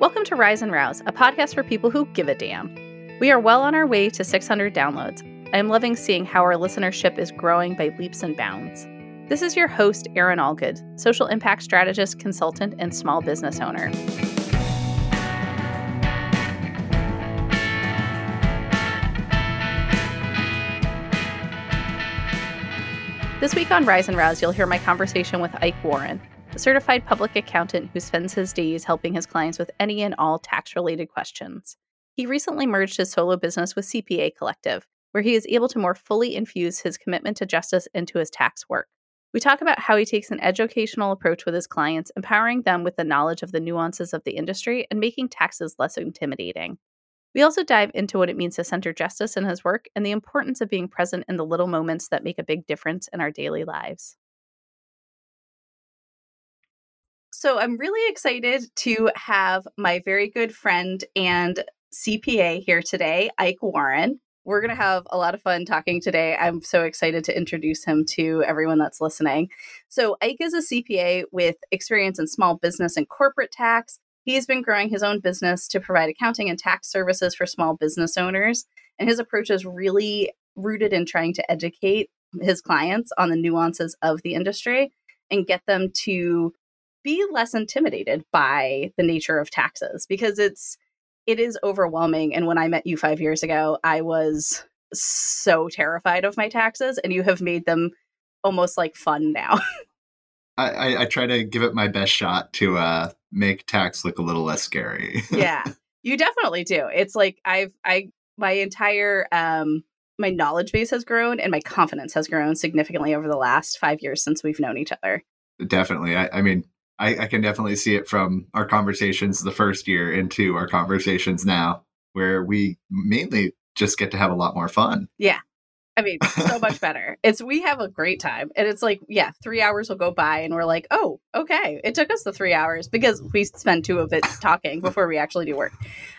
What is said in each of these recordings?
Welcome to Rise and Rouse, a podcast for people who give a damn. We are well on our way to 600 downloads. I am loving seeing how our listenership is growing by leaps and bounds. This is your host, Erin Allgood, social impact strategist, consultant, and small business owner. This week on Rise and Rouse, you'll hear my conversation with Ike Warren, certified public accountant who spends his days helping his clients with any and all tax related questions. He recently merged his solo business with CPA Collective, where he is able to more fully infuse his commitment to justice into his tax work. We talk about how he takes an educational approach with his clients, empowering them with the knowledge of the nuances of the industry and making taxes less intimidating. We also dive into what it means to center justice in his work and the importance of being present in the little moments that make a big difference in our daily lives. So I'm really excited to have my very good friend and CPA here today, Ike Warren. We're going to have a lot of fun talking today. I'm so excited to introduce him to everyone that's listening. So, Ike is a CPA with experience in small business and corporate tax. He's been growing his own business to provide accounting and tax services for small business owners. And his approach is really rooted in trying to educate his clients on the nuances of the industry and get them to be less intimidated by the nature of taxes because it's it is overwhelming and when i met you 5 years ago i was so terrified of my taxes and you have made them almost like fun now I, I, I, try to give it my best shot to uh, make tax look a little less scary. yeah, you definitely do. It's like I've I my entire um my knowledge base has grown and my confidence has grown significantly over the last five years since we've known each other. Definitely. I, I mean, I, I can definitely see it from our conversations the first year into our conversations now, where we mainly just get to have a lot more fun. Yeah. I mean, so much better. It's we have a great time. And it's like, yeah, three hours will go by and we're like, oh, okay. It took us the three hours because we spend two of it talking before we actually do work.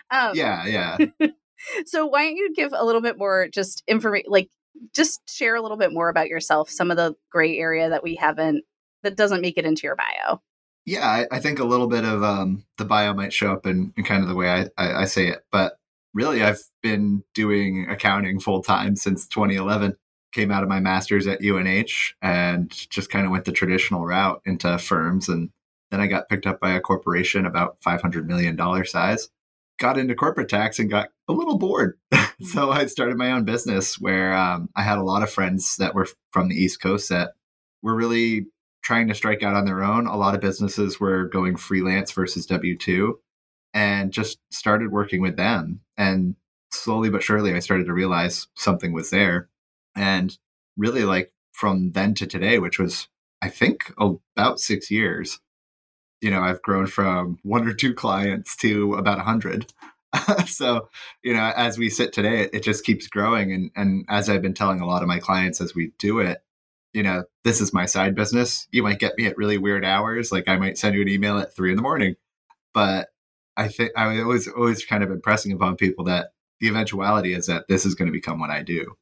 Um, yeah, yeah. so why don't you give a little bit more just information like just share a little bit more about yourself, some of the gray area that we haven't that doesn't make it into your bio yeah, I, I, think a little bit of um, the bio might show up in, in kind of the way I, I, I, say it. But really, I've been doing accounting full time since 2011. Came out of my master's at UNH and just kind of went the traditional route into firms. And then I got picked up by a corporation about $500 million size. Got into corporate tax and got a little bored. so I started my own business where um, I had a lot of friends that were from the East Coast that were really trying to strike out on their own. A lot of businesses were going freelance versus W 2 and just started working with them. And slowly but surely, I started to realize something was there. And really, like from then to today, which was, I think, about six years, you know, I've grown from one or two clients to about a hundred. so, you know, as we sit today, it, it just keeps growing. And, and as I've been telling a lot of my clients as we do it, you know, this is my side business. You might get me at really weird hours. Like I might send you an email at three in the morning. But I think I was always kind of impressing upon people that the eventuality is that this is going to become what I do.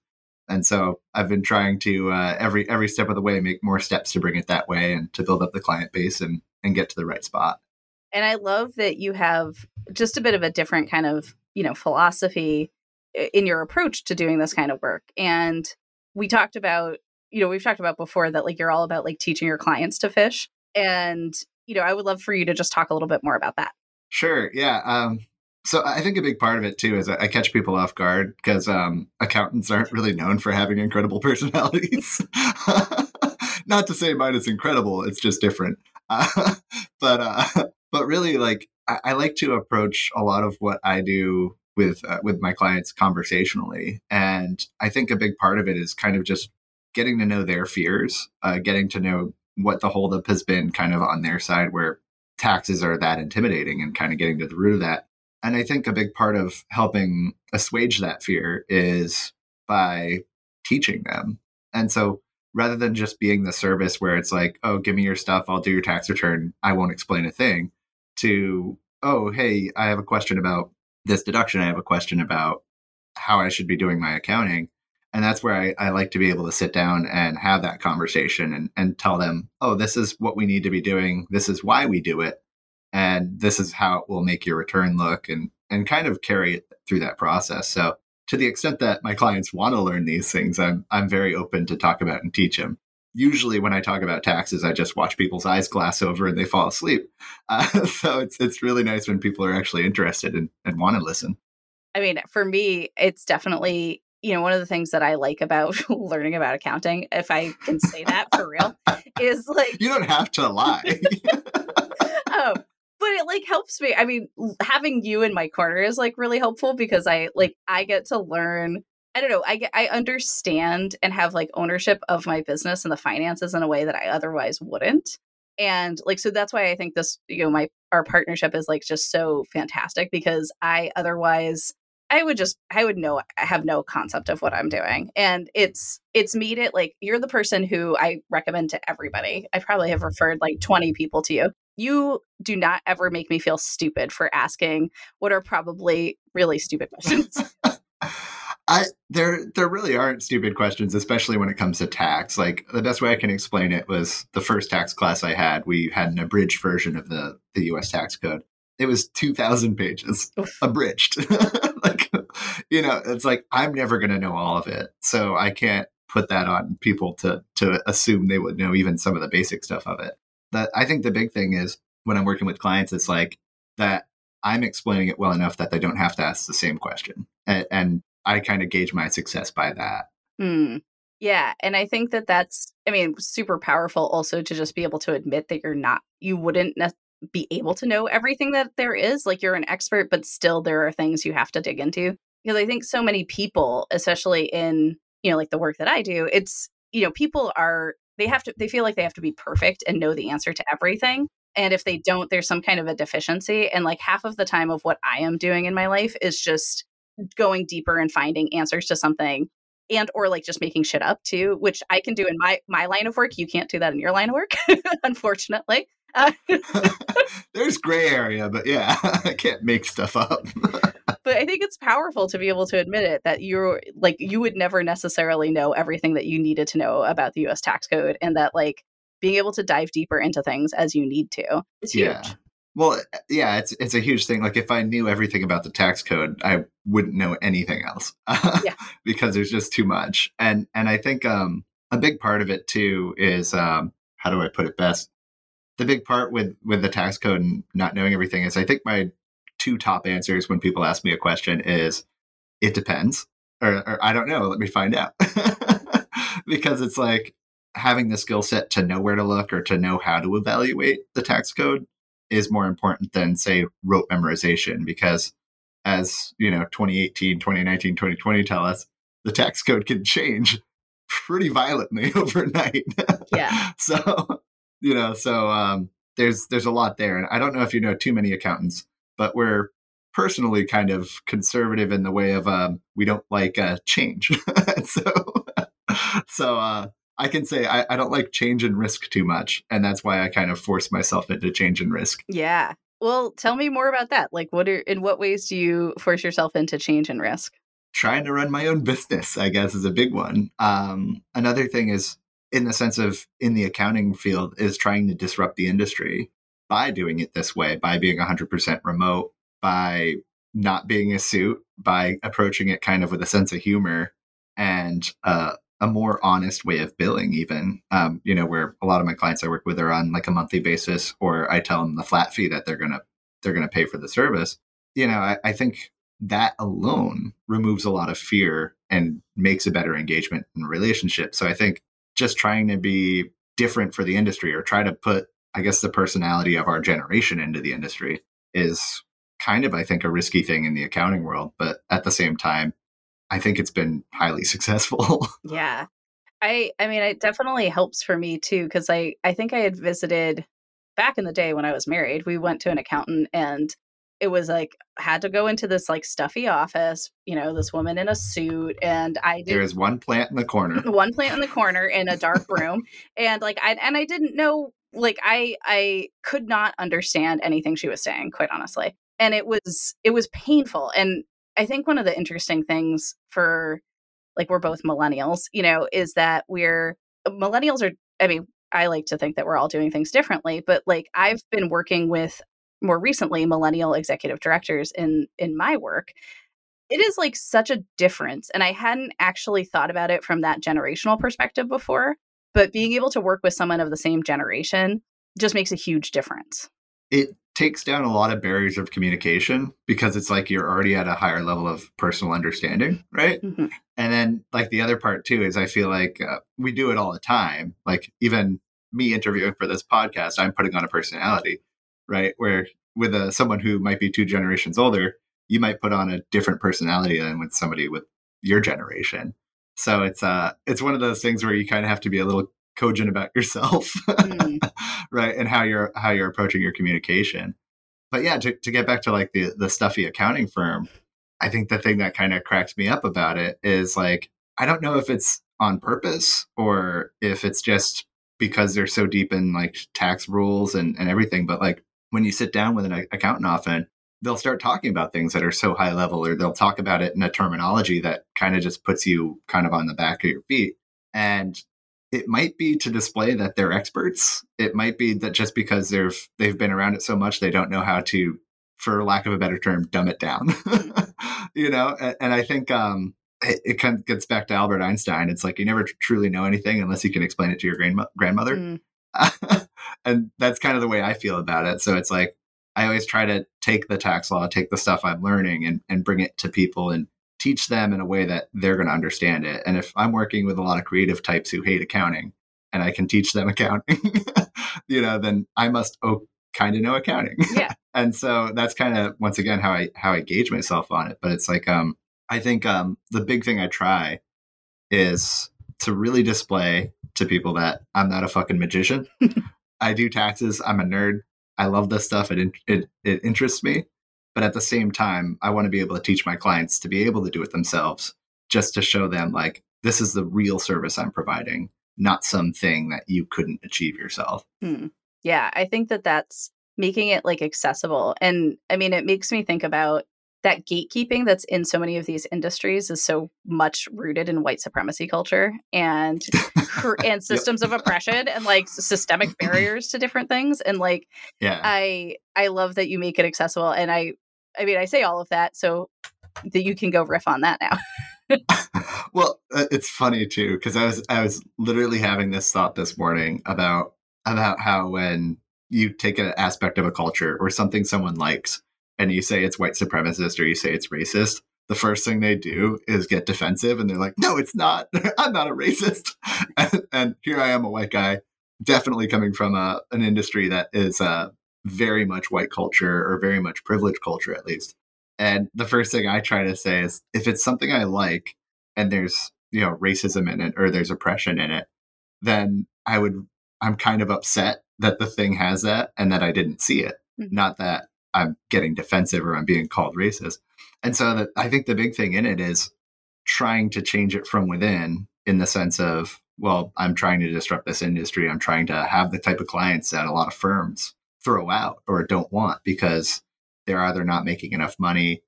And so I've been trying to uh, every every step of the way make more steps to bring it that way and to build up the client base and and get to the right spot. And I love that you have just a bit of a different kind of you know philosophy in your approach to doing this kind of work. And we talked about you know, we've talked about before that like you're all about like teaching your clients to fish. And, you know, I would love for you to just talk a little bit more about that. Sure. Yeah. Um, so I think a big part of it too is I catch people off guard because um, accountants aren't really known for having incredible personalities. Not to say mine is incredible; it's just different. Uh, but uh, but really, like I, I, like to approach a lot of what I do with uh, with my clients conversationally, and I think a big part of it is kind of just getting to know their fears, uh, getting to know what the holdup has been kind of on their side where taxes are that intimidating and kind of getting to the root of that. And I think a big part of helping assuage that fear is by teaching them. And so rather than just being the service where it's like, oh, give me your stuff, I'll do your tax return, I won't explain a thing, to, oh, hey, I have a question about this deduction, I have a question about how I should be doing my accounting and that's where I, I, like to be able to sit down and have that conversation and, and tell them oh this is what we need to be doing. This is why we do it. And this is how it will make your return look and and kind of carry it through that process. So to the extent that my clients want to learn these things i'm i'm very open to talk about and teach them usually when i talk about taxes i just watch people's eyes glass over and they fall asleep. Uh, so it's it's really nice when people are actually interested and, and want to listen. I mean for me it's definitely you know, one of the things that I like about learning about accounting, if I can say that for real, is like you don't have to lie. oh, but it like helps me. I mean, having you in my corner is like really helpful because I like I get to learn. I don't know. I get I understand and have like ownership of my business and the finances in a way that I otherwise wouldn't. And like so that's why I think this, you know, my our partnership is like just so fantastic because I otherwise I would just I would know I have no concept of what I'm doing. And it's it's made it like you're the person who I recommend to everybody. I probably have referred like 20 people to you. You do not ever make me feel stupid for asking what are probably really stupid questions. I there there really aren't stupid questions, especially when it comes to tax. Like the best way I can explain it was the first tax class I had. We had an abridged version of the the U.S. tax code. It was two thousand pages, abridged. like you know, it's like I'm never going to know all of it, so I can't put that on people to to assume they would know even some of the basic stuff of it. That I think the big thing is when I'm working with clients, it's like that I'm explaining it well enough that they don't have to ask the same question, and, and I kind of gauge my success by that. Hmm. Yeah, and I think that that's I mean super powerful also to just be able to admit that you're not you wouldn't ne- be able to know everything that there is like you're an expert but still there are things you have to dig into because I think so many people, especially in, you know, like the work that I do, it's, you know, people are, they have to, they feel like they have to be perfect and know the answer to everything. And if they don't, there's some kind of a deficiency. And like half of the time of what I am doing in my life is just going deeper and finding answers to something and or like just making shit up too which i can do in my my line of work you can't do that in your line of work unfortunately there's gray area but yeah i can't make stuff up but I think it's powerful to be able to admit it that you're like you would never necessarily know everything that you needed to know about the US tax code and that like being able to dive deeper into things as you need to is huge. Yeah. Well, eh, yeah, it's it's a huge thing. Like if I knew everything about the tax code, I wouldn't know anything else. yeah. because there's just too much. And and I think um a big part of it too is um how do I put it best? The big part with with the tax code and not knowing everything is I think my two top answers when people ask me a question is it depends. Or, or I don't know, let me find out. because it's like having the skill set to know where to look or to know how to evaluate the tax code is more important than say rote memorization because as you know 2018 2019 2020 tell us the tax code can change pretty violently overnight. Yeah. So you know so um there's there's a lot there and i don't know if you know too many accountants but we're personally kind of conservative in the way of um, we don't like uh, change. so, so uh, I can say I, I don't like change and risk too much, and that's why I kind of force myself into change and risk. Yeah. Well, tell me more about that. Like, what are in what ways do you force yourself into change and risk? Trying to run my own business, I guess, is a big one. Um, another thing is, in the sense of in the accounting field, is trying to disrupt the industry by doing it this way, by being 100% remote, by not being a suit, by approaching it kind of with a sense of humor and uh, a more honest way of billing, even. Um, you know, where a lot of my clients I work with are on like a monthly basis, or I tell them the flat fee that they're gonna they're gonna pay for the service. You know, I, I think that alone removes a lot of fear and makes a better engagement and relationship. So I think just trying to be different for the industry or try to put I guess the personality of our generation into the industry is kind of, I think, a risky thing in the accounting world. But at the same time, I think it's been highly successful. yeah. I I mean it definitely helps for me too because I I think I had visited back in the day when I was married we went to an accountant and it was like had to go into this like stuffy office you know this woman in a suit and I did There's one plant in the corner one plant in the corner in a dark room and like I and I didn't know like I I could not understand anything she was saying, quite honestly. And it was it was painful. And I think one of the interesting things for like we're both millennials, you know, is that we're millennials are I mean, I like to think that we're all doing things differently, but like I've been working with more recently millennial executive directors in in my work it is like such a difference and i hadn't actually thought about it from that generational perspective before but being able to work with someone of the same generation just makes a huge difference it takes down a lot of barriers of communication because it's like you're already at a higher level of personal understanding, right? Mm-hmm. And then, like, the other part too is I feel like uh, we do it all the time. Like, even me interviewing for this podcast, I'm putting on a personality, right? Where with a, someone who might be two generations older, you might put on a different personality than with somebody with your generation. So it's uh it's one of those things where you kind of have to be a little cogent about yourself mm. right and how you're how you're approaching your communication but yeah to, to get back to like the the stuffy accounting firm i think the thing that kind of cracks me up about it is like i don't know if it's on purpose or if it's just because they're so deep in like tax rules and, and everything but like when you sit down with an accountant often they'll start talking about things that are so high level or they'll talk about it in a terminology that kind of just puts you kind of on the back of your feet and it might be to display that they're experts. It might be that just because they've they've been around it so much, they don't know how to, for lack of a better term, dumb it down. you know, and, and, I think um, it, it, kind of gets back to Albert Einstein. It's like you never truly know anything unless you can explain it to your grandma- grandmother, mm. and that's kind of the way I feel about it. So it's like I always try to take the tax law, take the stuff I'm learning, and and bring it to people and teach them in a way that they're going to understand it. And if I'm working with a lot of creative types who hate accounting and I can teach them accounting, you know, then I must oh, kind of know accounting. Yeah. and so that's kind of once again how I how I gauge myself on it. But it's like um I think um the big thing I try is to really display to people that I'm not a fucking magician. I do taxes. I'm a nerd. I love this stuff. It it it interests me. But at the same time, I want to be able to teach my clients to be able to do it themselves, just to show them like this is the real service I'm providing, not something that you couldn't achieve yourself. Hmm. Yeah, I think that that's making it like accessible. And I mean, it makes me think about that gatekeeping that's in so many of these industries is so much rooted in white supremacy culture and and systems of oppression and like systemic barriers to different things and like yeah i i love that you make it accessible and i I mean, I say all of that so that you can go riff on that now. well, uh, it's funny too because I was I was literally having this thought this morning about about how when you take an aspect of a culture or something someone likes and you say it's white supremacist or you say it's racist, the first thing they do is get defensive and they're like, "No, it's not. I'm not a racist." and, and, here I am, a white guy, definitely coming from a an industry that is uh, very much white culture or very much privileged culture at least. And the first thing I try to say is if it's something I like and there's, you know, racism in it or there's oppression in it, then I would I'm kind of upset that the thing has that and that I didn't see it. Mm-hmm. Not that I'm getting defensive or I'm being called racist. And so I think the big thing in it is trying to change it from within in the sense of, well, I'm trying to disrupt this industry. I'm trying to have the type of clients that a lot of firms throw out or don't want because they're either not making enough money,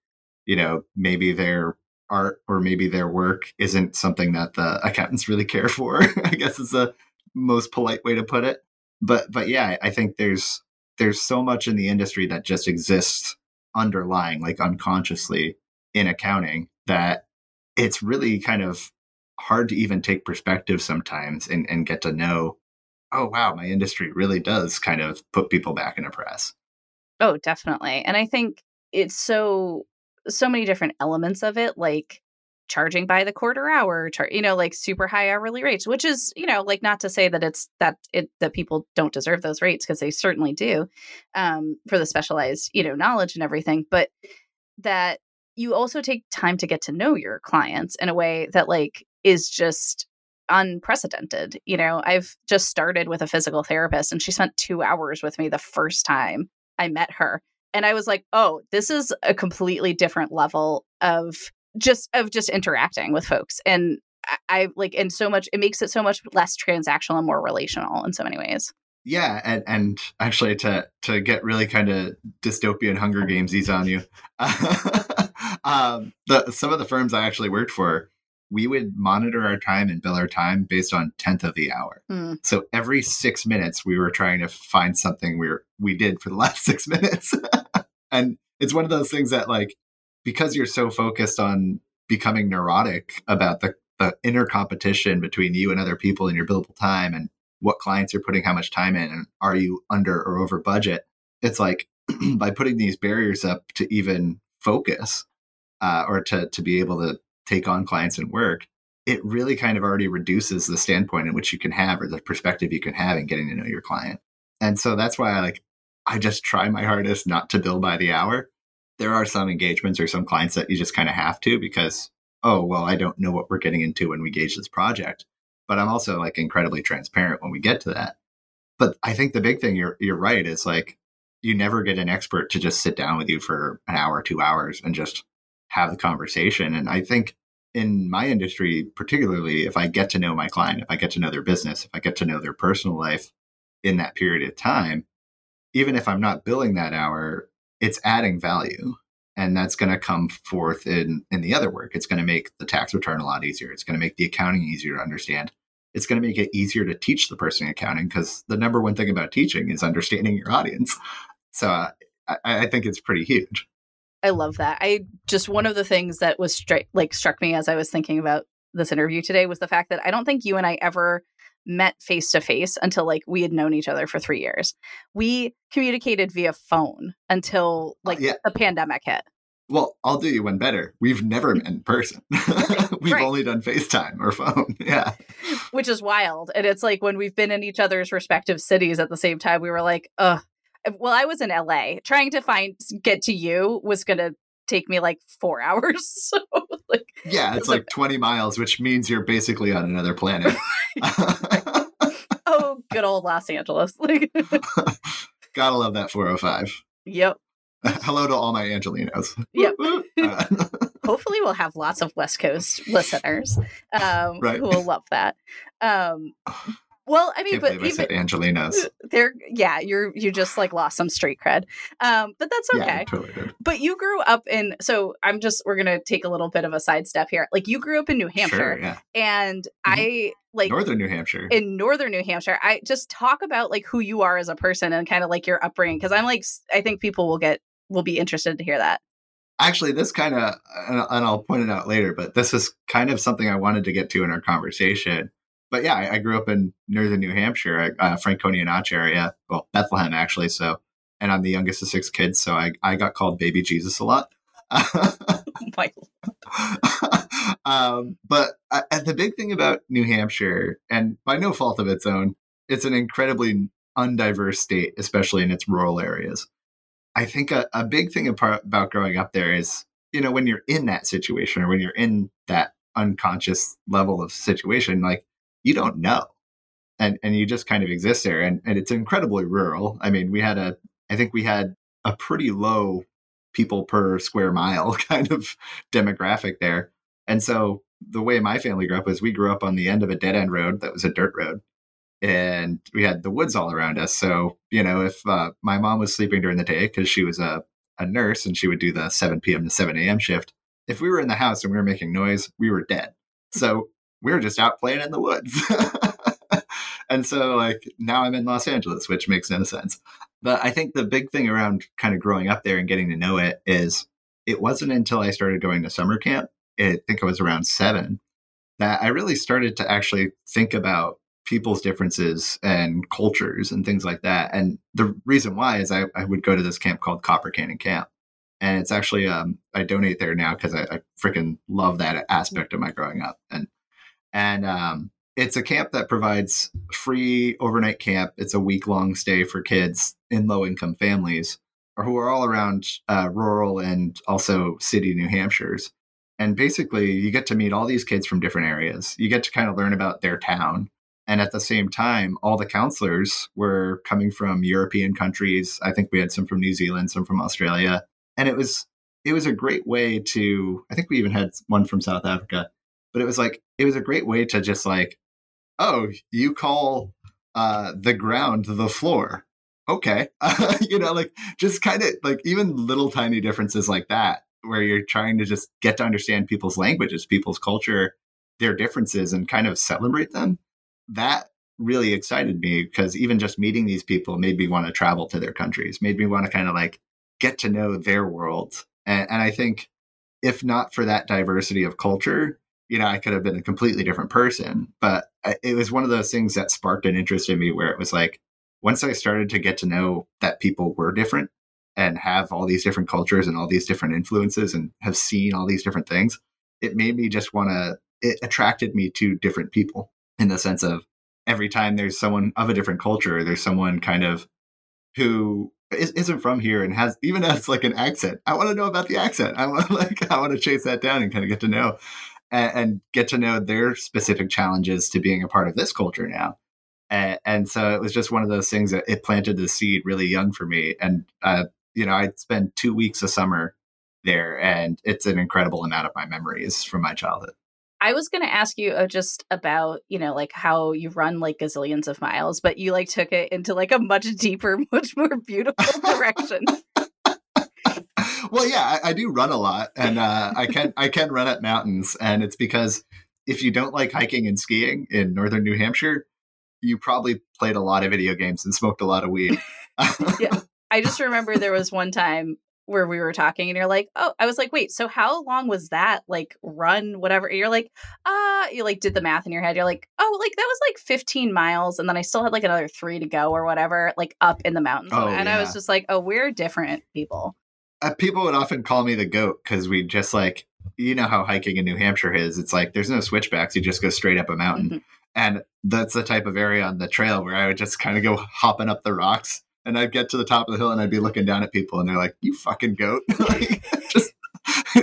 you know, maybe their art or maybe their work isn't something that the accountants really care for. I guess is the most polite way to put it. But but yeah, I think there's there's so much in the industry that just exists underlying, like unconsciously in accounting that it's really kind of hard to even take perspective sometimes and, and get to know oh wow, my industry really does kind of put people back in a press. Oh, definitely. And I think it's so so many different elements of it, like charging by the quarter hour, char- you know, like super high hourly rates, which is, you know, like not to say that it's that it that people don't deserve those rates because they certainly do, um, for the specialized, you know, knowledge and everything, but that you also take time to get to know your clients in a way that like is just unprecedented. You know, I've just started with a physical therapist and she spent two hours with me the first time I met her. And I was like, oh, this is a completely different level of just of just interacting with folks. And I, I like and so much it makes it so much less transactional and more relational in so many ways. Yeah, and, and actually to to get really kind of dystopian Hunger Games on you, um, the some of the firms I actually worked for we would monitor our time and bill our time based on tenth of the hour. Mm. So every six minutes, we were trying to find something we were, we did for the last six minutes, and it's one of those things that like because you're so focused on becoming neurotic about the the inner competition between you and other people in your billable time and what clients you're putting how much time in and are you under or over budget it's like by putting these barriers up to even focus uh, or to to be able to take on clients and work it really kind of already reduces the standpoint in which you can have or the perspective you can have in getting to know your client. And so that's why i like i just try my hardest not to bill by the hour there are some engagements or some clients that you just kind of have to because oh well i don't know what we're getting into when we gauge this project. But i'm also like incredibly transparent when we get to that. But i think the big thing you're you're right is like you never get an expert to just sit down with you for an hour two hours and just have the conversation. And i think in my industry particularly if i get to know my client if i get to know their business if i get to know their personal life in that period of time even if i'm not billing that hour it's adding value and that's going to come forth in in the other work. It's going to make the tax return a lot easier. It's going to make the accounting easier to understand. It's going to make it easier to teach the person accounting because the number one thing about teaching is understanding your audience. So uh, I, I think it's pretty huge. I love that. I just one of the things that was straight like struck me as I was thinking about this interview today was the fact that I don't think you and I ever met face to face until like we had known each other for 3 years. We communicated via phone until oh, like yeah. the pandemic hit. well i'll do you one better we've never met in person we've right. only done facetime or phone yeah which is wild. And it's like when we've been in each other's respective cities at the same time, we were like, ugh. Well, I was in LA. Trying to find get to you was gonna take me like four hours. So like yeah it's like 20 miles which means you're basically on another planet oh good old Los Angeles. Like gotta love that 405 Yep. hello to all my angelinos Yep. Uh, Hopefully we'll have lots of West Coast listeners um Right. who will love that. Um well, I mean, but believe I even said angelinos there yeah, you're you just like lost some street cred. Um, but that's okay. yeah totally But you grew up in so I'm just we're gonna take a little bit of a sidestep here. Like you grew up in New Hampshire, Sure, yeah. and I like Northern New Hampshire. in northern New Hampshire. I just talk about like who you are as a person and kind of like your upbringing because I'm like I think people will get will be interested to hear that. Actually, this kind of, and I'll point it out later, but this is kind of something I wanted to get to in our conversation. But yeah, I, I grew up in northern New Hampshire, uh, Franconia Notch area, well, Bethlehem actually. So, and I'm the youngest of six kids, so I, I got called Baby Jesus a lot. Like, um, but uh, and the big thing about New Hampshire, and by no fault of its own, it's an incredibly undiverse state, especially in its rural areas. I think a, a big thing about growing up there is, you know, when you're in that situation or when you're in that unconscious level of situation, like you don't know. And, and you just kind of exist there. And, and it's incredibly rural. I mean, we had a, I think we had a pretty low people per square mile kind of demographic there. And so the way my family grew up was we grew up on the end of a dead end road that was a dirt road. And we had the woods all around us. So, you know, if uh, my mom was sleeping during the day because she was a, a nurse and she would do the 7 p.m. to 7 a.m. shift, if we were in the house and we were making noise, we were dead. So we were just out playing in the woods. and so, like, now I'm in Los Angeles, which makes no sense. But I think the big thing around kind of growing up there and getting to know it is it wasn't until I started going to summer camp, I think I was around seven, that I really started to actually think about people's differences and cultures and things like that. And the reason why is I, I would go to this camp called Copper Cannon Camp. And it's actually, um, I donate there now because I, I freaking love that aspect of my growing up. And, and, um, it's a camp that provides free overnight camp. It's a week long stay for kids in low income families or who are all around uh, rural and also city New Hampshire's. And basically, you get to meet all these kids from different areas. You get to kind of learn about their town. And at the same time, all the counselors were coming from European countries. I think we had some from New Zealand, some from Australia. And it was it was a great way to I think we even had one from South Africa. But it was like it was a great way to just like, oh, you call uh, the ground the floor. Okay. you know, like just kind of like even little tiny differences like that, where you're trying to just get to understand people's languages, people's culture, their differences and kind of celebrate them. That really excited me because even just meeting these people made me want to travel to their countries, made me want to kind of like get to know their world. And, and I think if not for that diversity of culture, you know, I could have been a completely different person. But it was one of those things that sparked an interest in me where it was like, once I started to get to know that people were different and have all these different cultures and all these different influences and have seen all these different things, it made me just want to, it attracted me to different people in the sense of every time there's someone of a different culture, there's someone kind of who isn't from here and has even has like an accent. I want to know about the accent. I want to like I want to chase that down and kind of get to know and, and, get to know their specific challenges to being a part of this culture now. And, and so it was just one of those things that it planted the seed really young for me. And uh, you know, I spent two weeks a summer there, and it's an incredible amount of my memories from my childhood. I was going to ask you uh, just about, you know, like how you run like gazillions of miles, but you like took it into like a much deeper, much more beautiful direction. Well, yeah, I, I, do run a lot, and uh, I can I can run at mountains, and it's because if you don't like hiking and skiing in northern New Hampshire, you probably played a lot of video games and smoked a lot of weed. yeah, I just remember there was one time where we were talking and you're like, oh, I was like, wait, so how long was that like run, whatever? And you're like, ah, uh, you like did the math in your head. You're like, oh, like that was like 15 miles. And then I still had like another three to go or whatever, like up in the mountains. Oh, and yeah. I was just like, oh, we're different people. Uh, people would often call me the goat because we just like, you know how hiking in New Hampshire is. It's like there's no switchbacks. You just go straight up a mountain. Mm-hmm. And that's the type of area on the trail where I would just kind of go hopping up the rocks and I'd get to the top of the hill and I'd be looking down at people and they're like, "You fucking goat!" like, just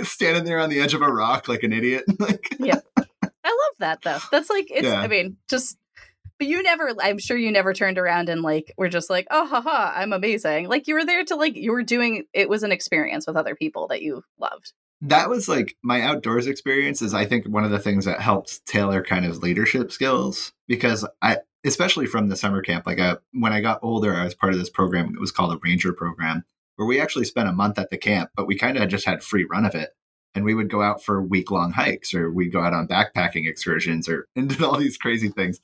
standing there on the edge of a rock like an idiot. like, yeah, I love that though. That's like it's. Yeah. I mean, just. But you never, I'm sure you never turned around and like, we're just like, oh, haha, I'm amazing. Like you were there to like, you were doing, it was an experience with other people that you loved that was like my outdoors experience is i think one of the things that helped tailor kind of leadership skills because i especially from the summer camp. Like uh, when I got older, I was part of this program. It was called a Ranger program, where we actually spent a month at the camp, but we kind of just had free run of it. And we would go out for week long hikes, or we'd go out on backpacking excursions, or and did all these crazy things.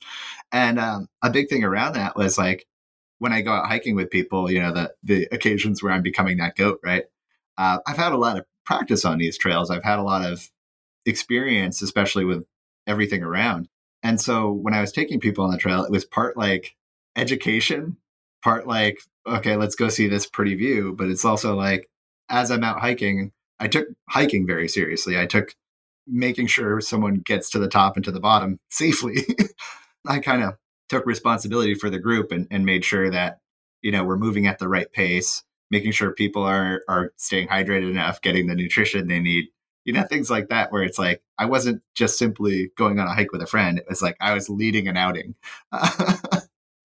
And um, a big thing around that was like when I go out hiking with people, you know, the the occasions where I'm becoming that goat, right? Uh, I've had a lot of practice on these trails. I've had a lot of experience, especially with everything around. And so when I was taking people on the trail, it was part like education, part like, okay, let's go see this pretty view. But it's also like, as I'm out hiking, I took hiking very seriously. I took making sure someone gets to the top and to the bottom safely. I kind of took responsibility for the group and, and made sure that, you know, we're moving at the right pace, making sure people are are staying hydrated enough, getting the nutrition they need, you know things like that where it's like i wasn't just simply going on a hike with a friend it was like i was leading an outing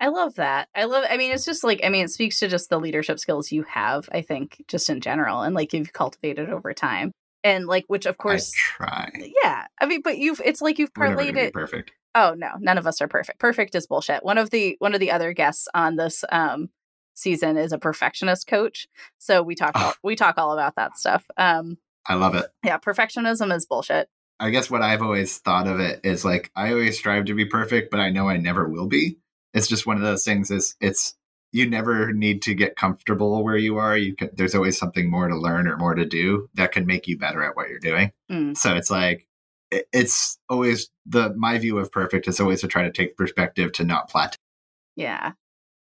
i love that i love i mean it's just like i mean it speaks to just the leadership skills you have i think just in general and like you've cultivated over time and like which of course I try yeah i mean but you've it's like you've parlayed it perfect oh no none of us are perfect perfect is bullshit one of the one of the other guests on this um season is a perfectionist coach so we talk all, we talk all about that stuff um I love it. Yeah, perfectionism is bullshit. I guess what I've always thought of it is like I always strive to be perfect, but I know I never will be. It's just one of those things is it's you never need to get comfortable where you are. You can there's always something more to learn or more to do that can make you better at what you're doing. Mm. So it's like it's always the my view of perfect is always to try to take perspective to not plateau. Yeah.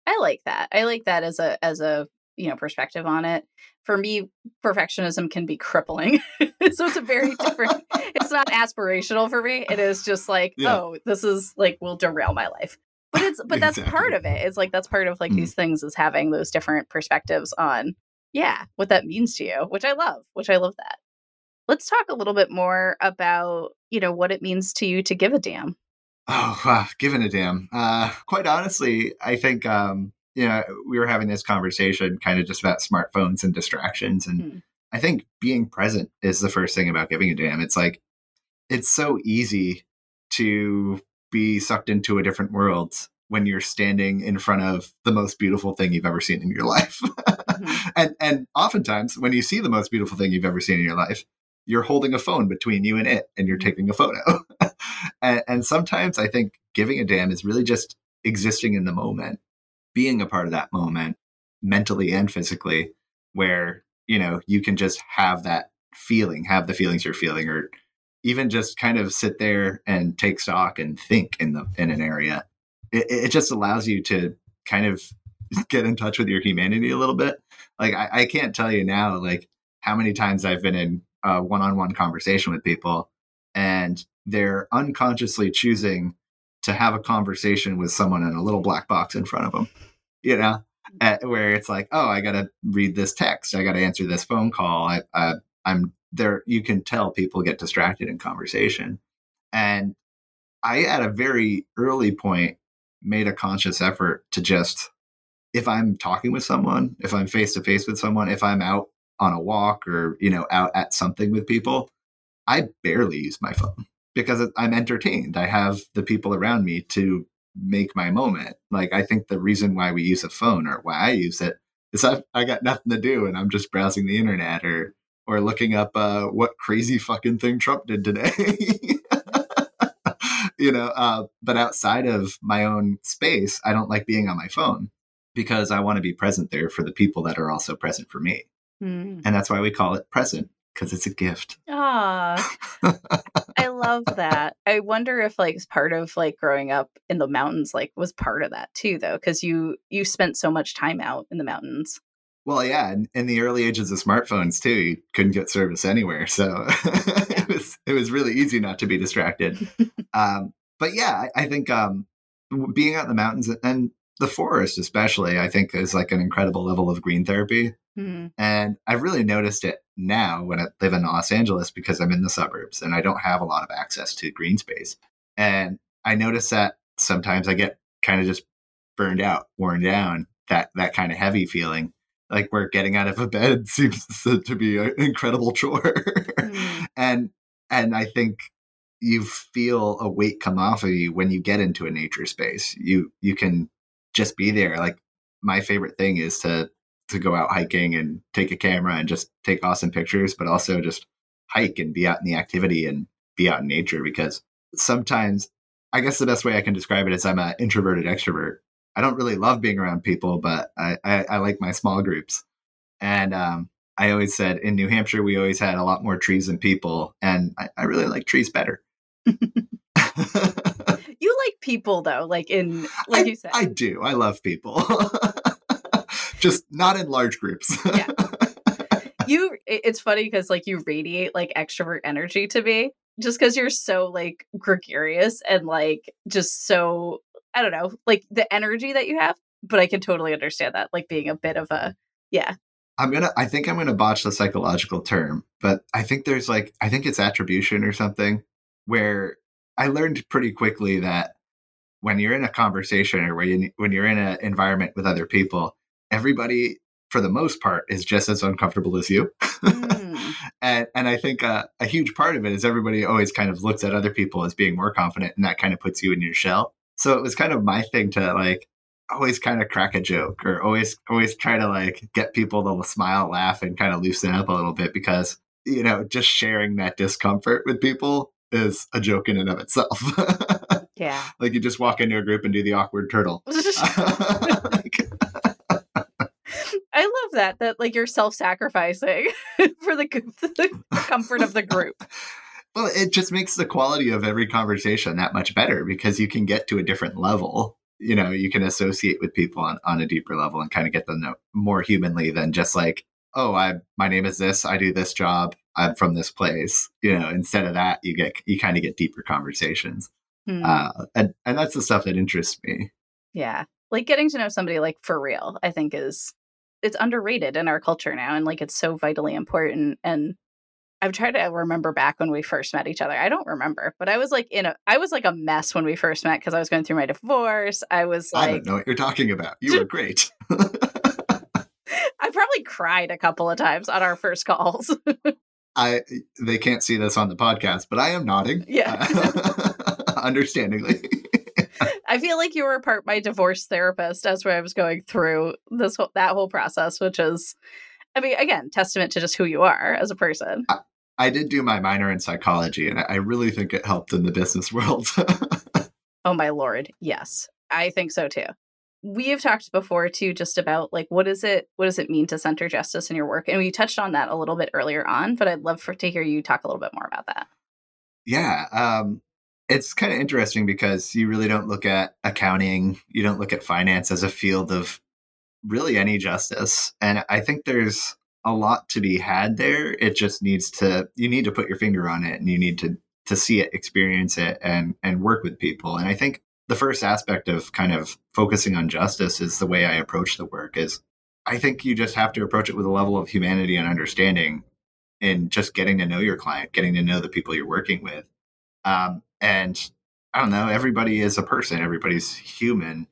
I like that. I like that as a as a you know perspective on it for me perfectionism can be crippling so it's a very different it's not aspirational for me it is just like yeah. oh this is like will derail my life but it's but that's exactly. part of it it's like that's part of like mm. these things is having those different perspectives on yeah what that means to you which i love which i love that let's talk a little bit more about you know what it means to you to give a damn oh wow giving a damn uh quite honestly i think um you know, we were having this conversation kind of just about smartphones and distractions. And mm. I think being present is the first thing about giving a damn. It's like, it's so easy to be sucked into a different world when you're standing in front of the most beautiful thing you've ever seen in your life. mm-hmm. And and oftentimes when you see the most beautiful thing you've ever seen in your life, you're holding a phone between you and it and you're mm-hmm. taking a photo. and, and sometimes I think giving a damn is really just existing in the moment, being a part of that moment, mentally and physically, where you know you can just have that feeling, have the feelings you're feeling, or even just kind of sit there and take stock and think in the in an area. It, it just allows you to kind of get in touch with your humanity a little bit. Like I, I can't tell you now, like how many times I've been in a one-on-one conversation with people and they're unconsciously choosing to have a conversation with someone in a little black box in front of them you know mm-hmm. At, where it's like oh i gotta read this text i gotta answer this phone call I, I i'm there you can tell people get distracted in conversation. And i at a very early point made a conscious effort to just if i'm talking with someone if i'm face to face with someone if i'm out on a walk or you know out at something with people i barely use my phone because i'm entertained. I have the people around me to make my moment. Like i think the reason why we use a phone or why i use it is i i got nothing to do and i'm just browsing the internet or or looking up uh, what crazy fucking thing trump did today you know uh, but outside of my own space i don't like being on my phone because i want to be present there for the people that are also present for me Mm. and that's why we call it present because it's a gift. Ah, I love that. I wonder if like part of like growing up in the mountains like was part of that too though cuz you you spent so much time out in the mountains. Well, yeah, in, in the early ages of smartphones too, you couldn't get service anywhere, so it was it was really easy not to be distracted. um, but yeah, I, I think um, being out in the mountains and the forest, especially, I think is like an incredible level of green therapy. Mm. And I've really noticed it now when I live in Los Angeles because I'm in the suburbs and I don't have a lot of access to green space. And I notice that sometimes I get kind of just burned out, worn down, that that kind of heavy feeling. Like where getting out of a bed seems to be an incredible chore. Mm. and and I think you feel a weight come off of you when you get into a nature space. You you can just be there. Like my favorite thing is to to go out hiking and take a camera and just take awesome pictures, but also just hike and be out in the activity and be out in nature because sometimes I guess the best way I can describe it is I'm an introverted extrovert. I don't really love being around people, but I, I, I like my small groups. And um, I always said in New Hampshire, we always had a lot more trees than people. And I, I really like trees better. You like people though, like in like I, you said. I do. I love people. Just not in large groups. Yeah. you it's funny because like you radiate like extrovert energy to me just because you're so like gregarious and like just so i don't know like the energy that you have but i can totally understand that like being a bit of a yeah I'm gonna. I think I'm gonna botch the psychological term, but I think there's like I think it's attribution or something where I learned pretty quickly that when you're in a conversation or when you, when you're in an environment with other people, everybody for the most part is just as uncomfortable as you. Mm. and and I think uh, a huge part of it is everybody always kind of looks at other people as being more confident, and that kind of puts you in your shell. So it was kind of my thing to like always kind of crack a joke or always always try to like get people to smile, laugh, and kind of loosen up a little bit because you know just sharing that discomfort with people is a joke in and of itself. yeah like you just walk into a group and do the awkward turtle. Like, i love that that like you're self-sacrificing for the, the comfort of the group well, it just makes the quality of every conversation that much better because you can get to a different level. You know, you can associate with people on, on a deeper level and kind of get them know more humanly than just like, oh, I my name is this, I do this job, I'm from this place. You know, instead of that, you get you kind of get deeper conversations, Hmm. uh, and and that's the stuff that interests me. yeah like getting to know somebody like for real i think is it's underrated in our culture now and like it's so vitally important and i've tried to remember back when we first met each other i don't remember but i was like in a i was like a mess when we first met because i was going through my divorce i was I don't know what you're talking about. You were great. i probably cried a couple of times on our first calls I they can't see this on the podcast, but I am nodding. Yeah. Uh, understandingly. i feel like you were part my divorce therapist as where i was going through this whole, that whole process which is i mean again testament to just who you are as a person I did do my minor in psychology, and I really think it helped in the business world. oh my lord, yes, I think so too. We have talked before too, just about like what is it, what does it mean to center justice in your work, and we touched on that a little bit earlier on. But I'd love for to hear you talk a little bit more about that. Yeah, um, it's kind of interesting because you really don't look at accounting, you don't look at finance as a field of really any justice, and I think there's a lot to be had there. It just needs to you need to put your finger on it and you need to to see it, experience it and and work with people. And I think the first aspect of kind of focusing on justice is the way I approach the work is I think you just have to approach it with a level of humanity and understanding in just getting to know your client, getting to know the people you're working with. Um, and I don't know, everybody is a person, everybody's human.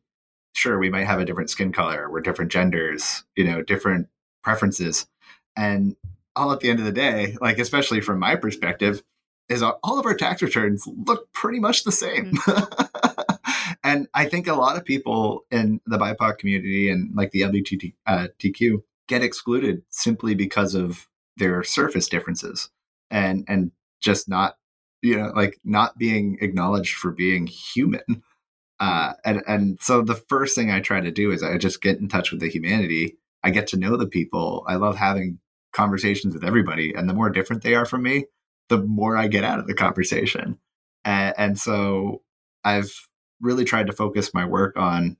Sure, we might have a different skin color, we're different genders, you know, different preferences. And all at the end of the day, like especially from my perspective, is all of our tax returns look pretty much the same. Mm-hmm. and I think a lot of people in the BIPOC community and like the LGBTQ uh, get excluded simply because of their surface differences and and just not you know like not being acknowledged for being human. Uh, and and so the first thing I try to do is I just get in touch with the humanity I get to know the people. I love having conversations with everybody. And the more different they are from me, the more I get out of the conversation. And, and so I've really tried to focus my work on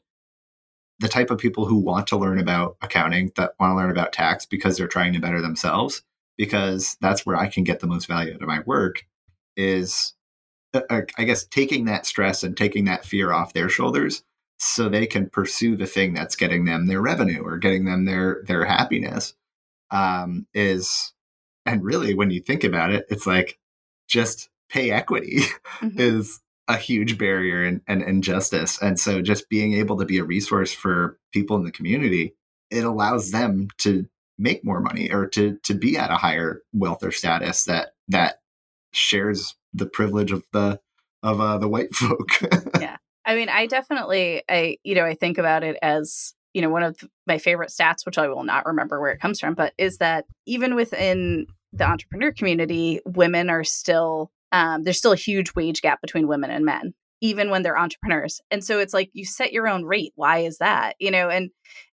the type of people who want to learn about accounting, that want to learn about tax because they're trying to better themselves, because that's where I can get the most value out of my work is uh, uh, I guess taking that stress and taking that fear off their shoulders so they can pursue the thing that's getting them their revenue or getting them their their happiness um, is and really when you think about it it's like just pay equity mm-hmm. is a huge barrier and, and injustice. And so just being able to be a resource for people in the community it allows them to make more money or to to be at a higher wealth or status that that shares the privilege of the of uh, the white folk. Yeah I mean, I definitely, I, you know, I think about it as, you know, one of my favorite stats, which I will not remember where it comes from, but is that even within the entrepreneur community, women are still, um, there's still a huge wage gap between women and men, even when they're entrepreneurs. And so it's like you set your own rate. Why is that? You know, and,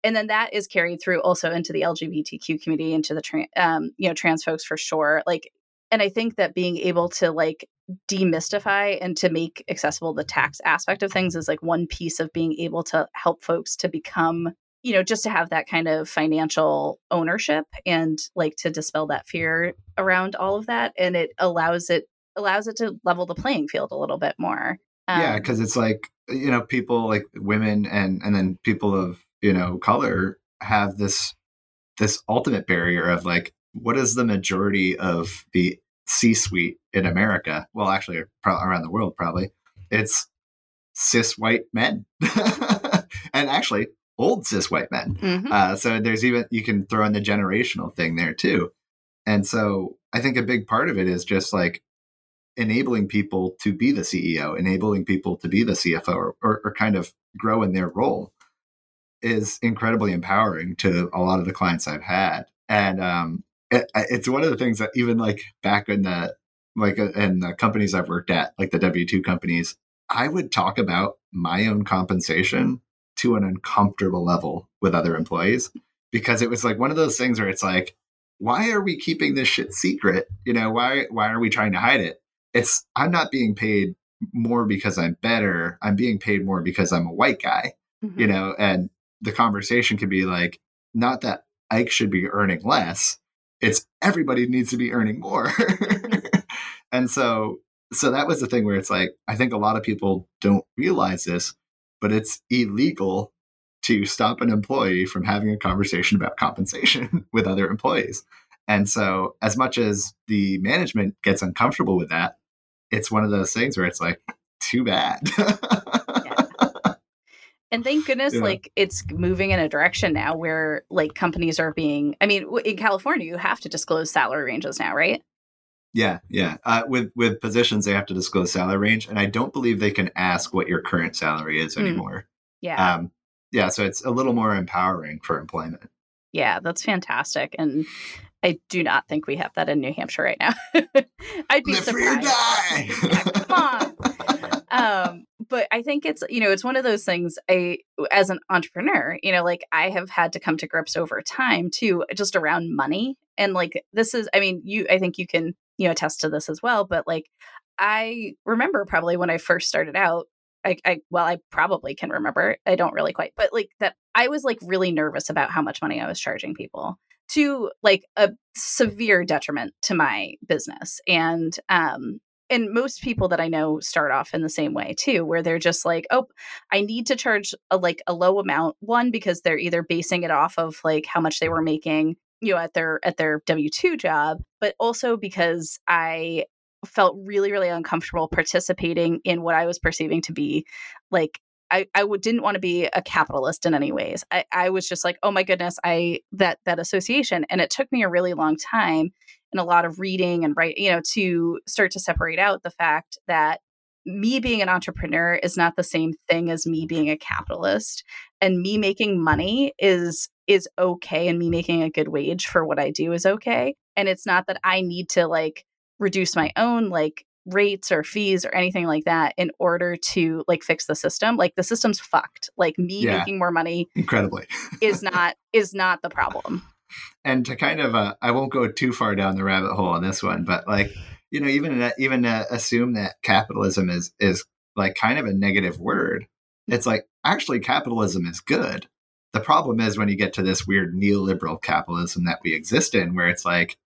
and then that is carried through also into the LGBTQ community, into the, tra- um, you know, trans folks for sure. Like, and I think that being able to like demystify and to make accessible the tax aspect of things is like one piece of being able to help folks to become you know just to have that kind of financial ownership and like to dispel that fear around all of that and it allows it allows it to level the playing field a little bit more um, yeah because it's like you know people like women and and then people of you know color have this this ultimate barrier of like what is the majority of the C suite in America, well, actually around the world, probably, it's cis white men. and actually, old cis white men. Mm-hmm. Uh, so there's even, you can throw in the generational thing there too. And so I think a big part of it is just like enabling people to be the CEO, enabling people to be the CFO, or, or, or kind of grow in their role is incredibly empowering to a lot of the clients I've had. And um, it, it's one of the things that even like back in the like uh, in the companies I've worked at, like the W two companies, I would talk about my own compensation to an uncomfortable level with other employees because it was like one of those things where it's like, why are we keeping this shit secret? You know, why why are we trying to hide it? It's I'm not being paid more because I'm better. I'm being paid more because I'm a white guy. Mm-hmm. You know, and the conversation could be like, not that Ike should be earning less, it's everybody needs to be earning more. Mm-hmm. and so so that was the thing where it's like I think a lot of people don't realize this, but it's illegal to stop an employee from having a conversation about compensation with other employees. And so as much as the management gets uncomfortable with that, it's one of those things where it's like too bad. And thank goodness, yeah. like it's moving in a direction now where like companies are being. I mean, in California, you have to disclose salary ranges now, right? Yeah, yeah. Uh, with with positions, they have to disclose salary range, and I don't believe they can ask what your current salary is hmm. anymore. Mm. Yeah. Um, yeah. So it's a little more empowering for employment. Yeah, that's fantastic, and I do not think we have that in New Hampshire right now. I'd be Live free or surprised. die. Yeah, come on. um, but I think it's you know it's one of those things. I as an entrepreneur, you know, like I have had to come to grips over time too, just around money. And like this is, I mean, you, I think you can you know attest to this as well. But like I remember probably when I first started out, I, I well, I probably can remember. I don't really quite, but like that, I was like really nervous about how much money I was charging people to like a severe detriment to my business and um and most people that i know start off in the same way too where they're just like oh i need to charge a like a low amount one because they're either basing it off of like how much they were making you know at their at their w2 job but also because i felt really really uncomfortable participating in what i was perceiving to be like I, I w- didn't want to be a capitalist in any ways. I, I was just like, oh my goodness, I that that association, and it took me a really long time and a lot of reading and write, you know, to start to separate out the fact that me being an entrepreneur is not the same thing as me being a capitalist, and me making money is is okay, and me making a good wage for what I do is okay, and it's not that I need to like reduce my own like rates or fees or anything like that in order to like fix the system like the system's fucked like me Yeah. making more money Incredibly. is not is not the problem and to kind of uh, i won't go too far down the rabbit hole on this one but like you know even uh, even uh, assume that capitalism is is like kind of a negative word. It's like actually capitalism is good. The problem is when you get to this weird neoliberal capitalism that we exist in where it's like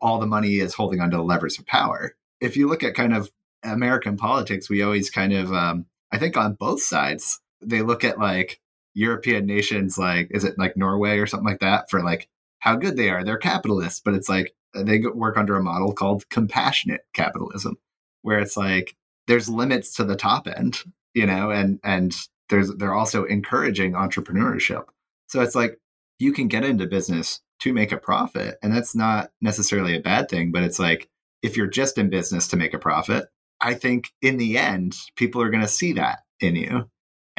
all the money is holding onto the levers of power. If you look at kind of american politics we always kind of um, i think on both sides they look at like european nations like is it like norway or something like that for like how good they are. They're capitalists, but it's like uh, they work under a model called compassionate capitalism, where it's like there's limits to the top end, you know, and and there's they're also encouraging entrepreneurship. So it's like you can get into business to make a profit, and that's not necessarily a bad thing. But it's like if you're just in business to make a profit, I think in the end people are going to see that in you.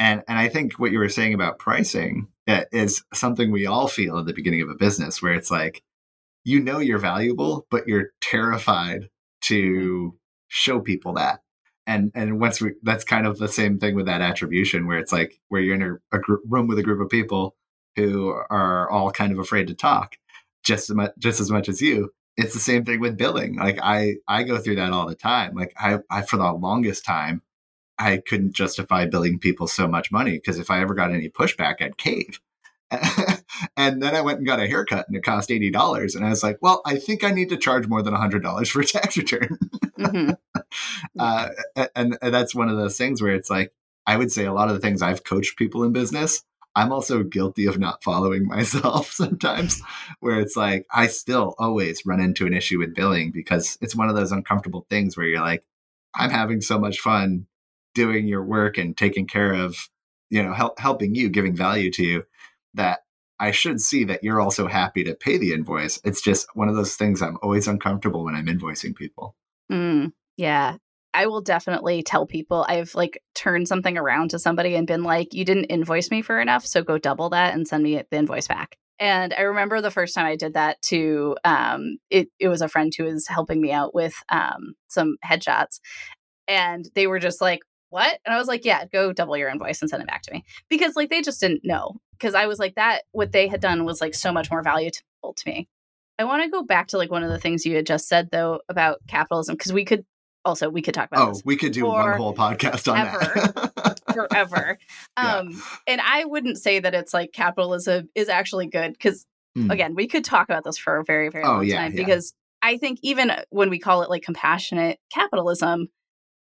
And and I think what you were saying about pricing is something we all feel at the beginning of a business, where it's like you know you're valuable, but you're terrified to show people that. And and once we that's kind of the same thing with that attribution, where it's like where you're in a, a room with a group of people who are all kind of afraid to talk, just as much just as much as you. It's the same thing with billing. Like I I go through that all the time. Like I, I for the longest time I couldn't justify billing people so much money because if I ever got any pushback, I'd cave. and then I went and got a haircut and it cost eighty dollars, and I was like, "Well, I think I need to charge more than hundred dollars for a tax return." Mhm. uh, and, and that's one of those things where it's like I would say a lot of the things I've coached people in business. I'm also guilty of not following myself sometimes, where it's like I still always run into an issue with billing because it's one of those uncomfortable things where you're like, I'm having so much fun doing your work and taking care of, you know, help, helping you, giving value to you, that I should see that you're also happy to pay the invoice. It's just one of those things I'm always uncomfortable when I'm invoicing people. Mm, yeah. I will definitely tell people I've like turned something around to somebody and been like, you didn't invoice me for enough, so go double that and send me the invoice back. And I remember the first time I did that to um it it was a friend who was helping me out with um some headshots and they were just like, "What?" And I was like, "Yeah, go double your invoice and send it back to me." Because like they just didn't know because I was like that what they had done was like so much more valuable to me. I want to go back to like one of the things you had just said though about capitalism because we could also we could talk about Oh, we could do one whole podcast on that. forever. Yeah. Um and I wouldn't say that it's like capitalism is actually good because Hmm. again, we could talk about this for a very very Oh, long yeah, time yeah. because I think even when we call it like compassionate capitalism,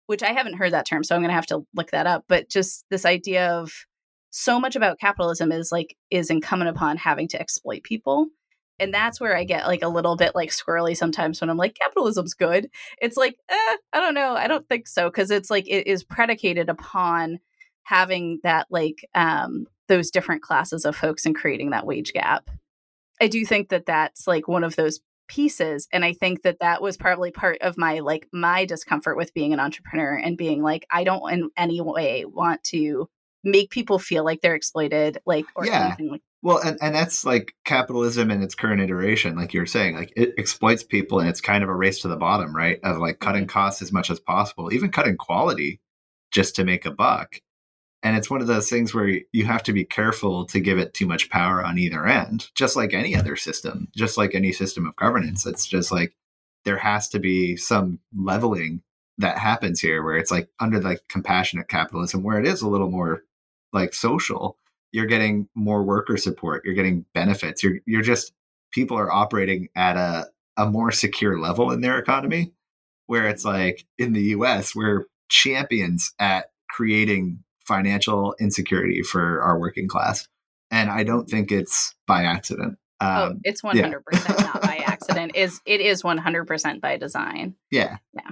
which I haven't heard that term, so I'm going to have to look that up, but just this idea of so much about capitalism is like is incumbent upon having to exploit people. And that's where I get like a little bit like squirrely sometimes when I'm like capitalism's good. It's like, eh, I don't know. I don't think so because it's like it is predicated upon having that like um those different classes of folks and creating that wage gap. I do think that that's like one of those pieces and I think that that was probably part of my like my discomfort with being an entrepreneur and being like I don't in any way want to make people feel like they're exploited like or Yeah. anything like Well, and, and that's like capitalism in its current iteration, like you're saying, like it exploits people and it's kind of a race to the bottom, right? Of like cutting mm-hmm. costs as much as possible, even cutting quality just to make a buck. And it's one of those things where you have to be careful to give it too much power on either end, just like any other system, just like any system of governance. It's just like there has to be some leveling that happens here where it's like under like compassionate capitalism, where it is a little more like social you're getting more worker support you're getting benefits you're you're just people are operating at a a more secure level in their economy where it's like in the US we're champions at creating financial insecurity for our working class and I don't think it's by accident oh, um, oh, it's 100% yeah. not by accident. Is it is 100% by design. Yeah. Yeah.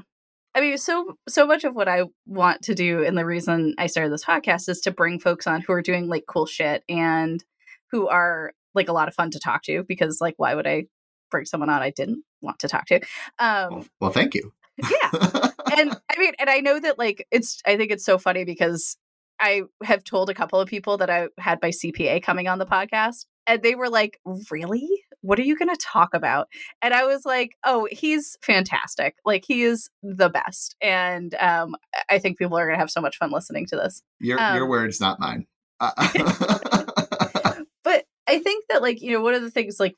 I mean, so so much of what I want to do, and the reason I started this podcast is to bring folks on who are doing like cool shit and who are like a lot of fun to talk to. Because like, why would I bring someone on I didn't want to talk to? Um, well, well thank you. yeah, and I mean, and I know that like it's. I think it's so funny because I have told a couple of people that I had my CPA coming on the podcast, and they were like, "Really? what are you going to talk about? And I was like, oh, he's fantastic. Like he is the best. And um, I think people are going to have so much fun listening to this. Your, um, your words, not mine. but I think that like, you know, one of the things like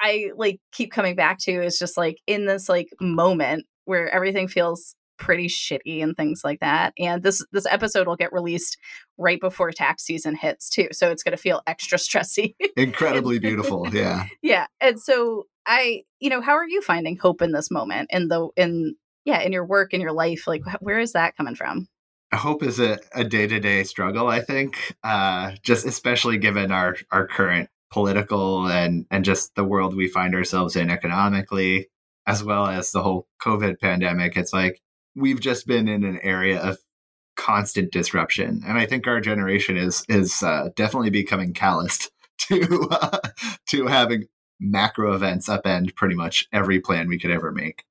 I like keep coming back to is just like in this like moment where everything feels pretty shitty and things like that. And this this episode will get released right before tax season hits too, so it's going to feel extra stressy. Incredibly beautiful, yeah. Yeah, and so I, you know, how are you finding hope in this moment in the in yeah in your work in your life? Like, where is that coming from? Hope is a, a day-to-day struggle i think uh, just especially given our our current political and and just the world we find ourselves in economically as well as the whole covid pandemic it's like we've just been in an area of constant disruption, and I think our generation is is uh, definitely becoming calloused to uh, to having macro events upend pretty much every plan we could ever make.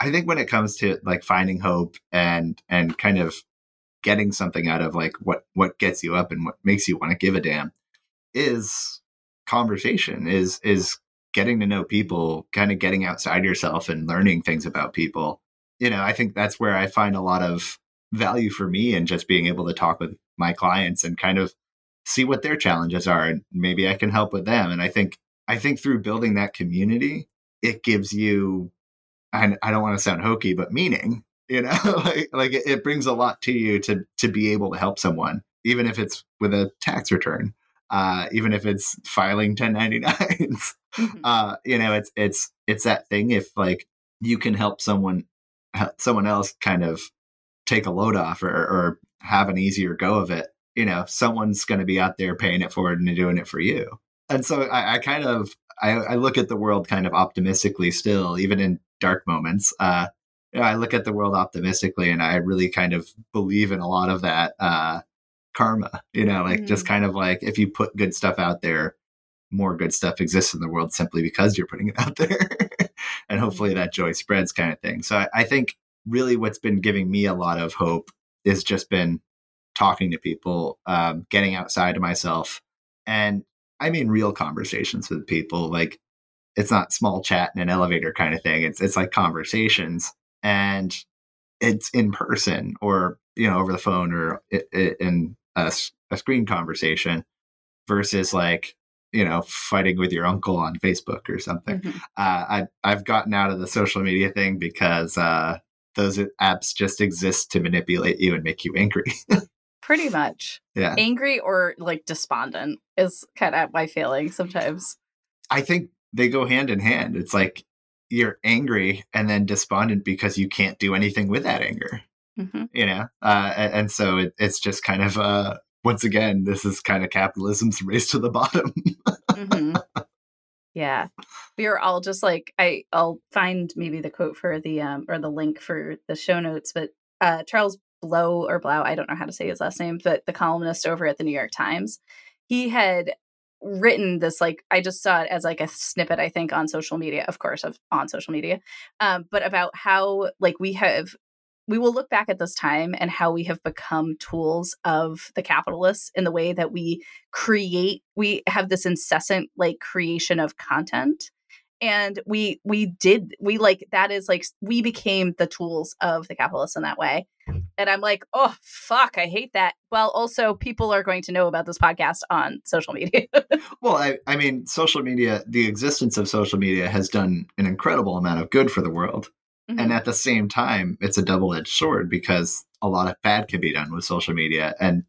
I think when it comes to like finding hope and and kind of getting something out of like what what gets you up and what makes you want to give a damn is conversation is is getting to know people kind of getting outside yourself and learning things about people you know, I think that's where I find a lot of value for me and just being able to talk with my clients and kind of see what their challenges are and maybe I can help with them. And I think I think through building that community, it gives you and I don't want to sound hokey, but meaning, you know, like, like it, it brings a lot to you to to be able to help someone, even if it's with a tax return, uh, even if it's filing 1099s. Mm-hmm. Uh, you know, it's it's it's that thing if like you can help someone someone else kind of take a load off or, or have an easier go of it, you know, someone's going to be out there paying it forward and doing it for you. And so I, I kind of I, I, look at the world kind of optimistically still, even in dark moments. Uh, you know, I look at the world optimistically, and I really kind of believe in a lot of that uh, karma. You know, like mm-hmm. just kind of like if you put good stuff out there, more good stuff exists in the world simply because you're putting it out there. And hopefully that joy spreads kind of thing. So I, I, think really what's been giving me a lot of hope is just been talking to people, um, getting outside of myself. And I mean real conversations with people. Like it's not small chat in an elevator kind of thing. It's it's like conversations and it's in person or you know over the phone or in a, a screen conversation versus like you know, fighting with your uncle on Facebook or something. Mm-hmm. Uh, I, I've gotten out of the social media thing because uh, those apps just exist to manipulate you and make you angry. Pretty much. Yeah. Angry or like despondent is kind of my feeling sometimes. I think they go hand in hand. It's like you're angry and then despondent because you can't do anything with that anger. Mm-hmm. You know, uh, and, and, so it, it's just kind of uh, once again, this is kind of capitalism's race to the bottom. mm-hmm. Yeah, we are all just like I. I'll find maybe the quote for the um or the link for the show notes, but uh Charles Blow or Blau, I don't know how to say his last name, but the columnist over at the New York Times, he had written this like I just saw it as like a snippet I think on social media, of course, of on social media, um, but about how like we have we will look back at this time and how we have become tools of the capitalists in the way that we create we have this incessant like creation of content. And we we did we like that is like we became the tools of the capitalists in that way. And i'm like oh fuck i hate that. Well also people are going to know about this podcast on social media. Well I, I mean social media the existence of social media has done an incredible amount of good for the world mm-hmm. and at the same time it's a double-edged sword because a lot of bad can be done with social media and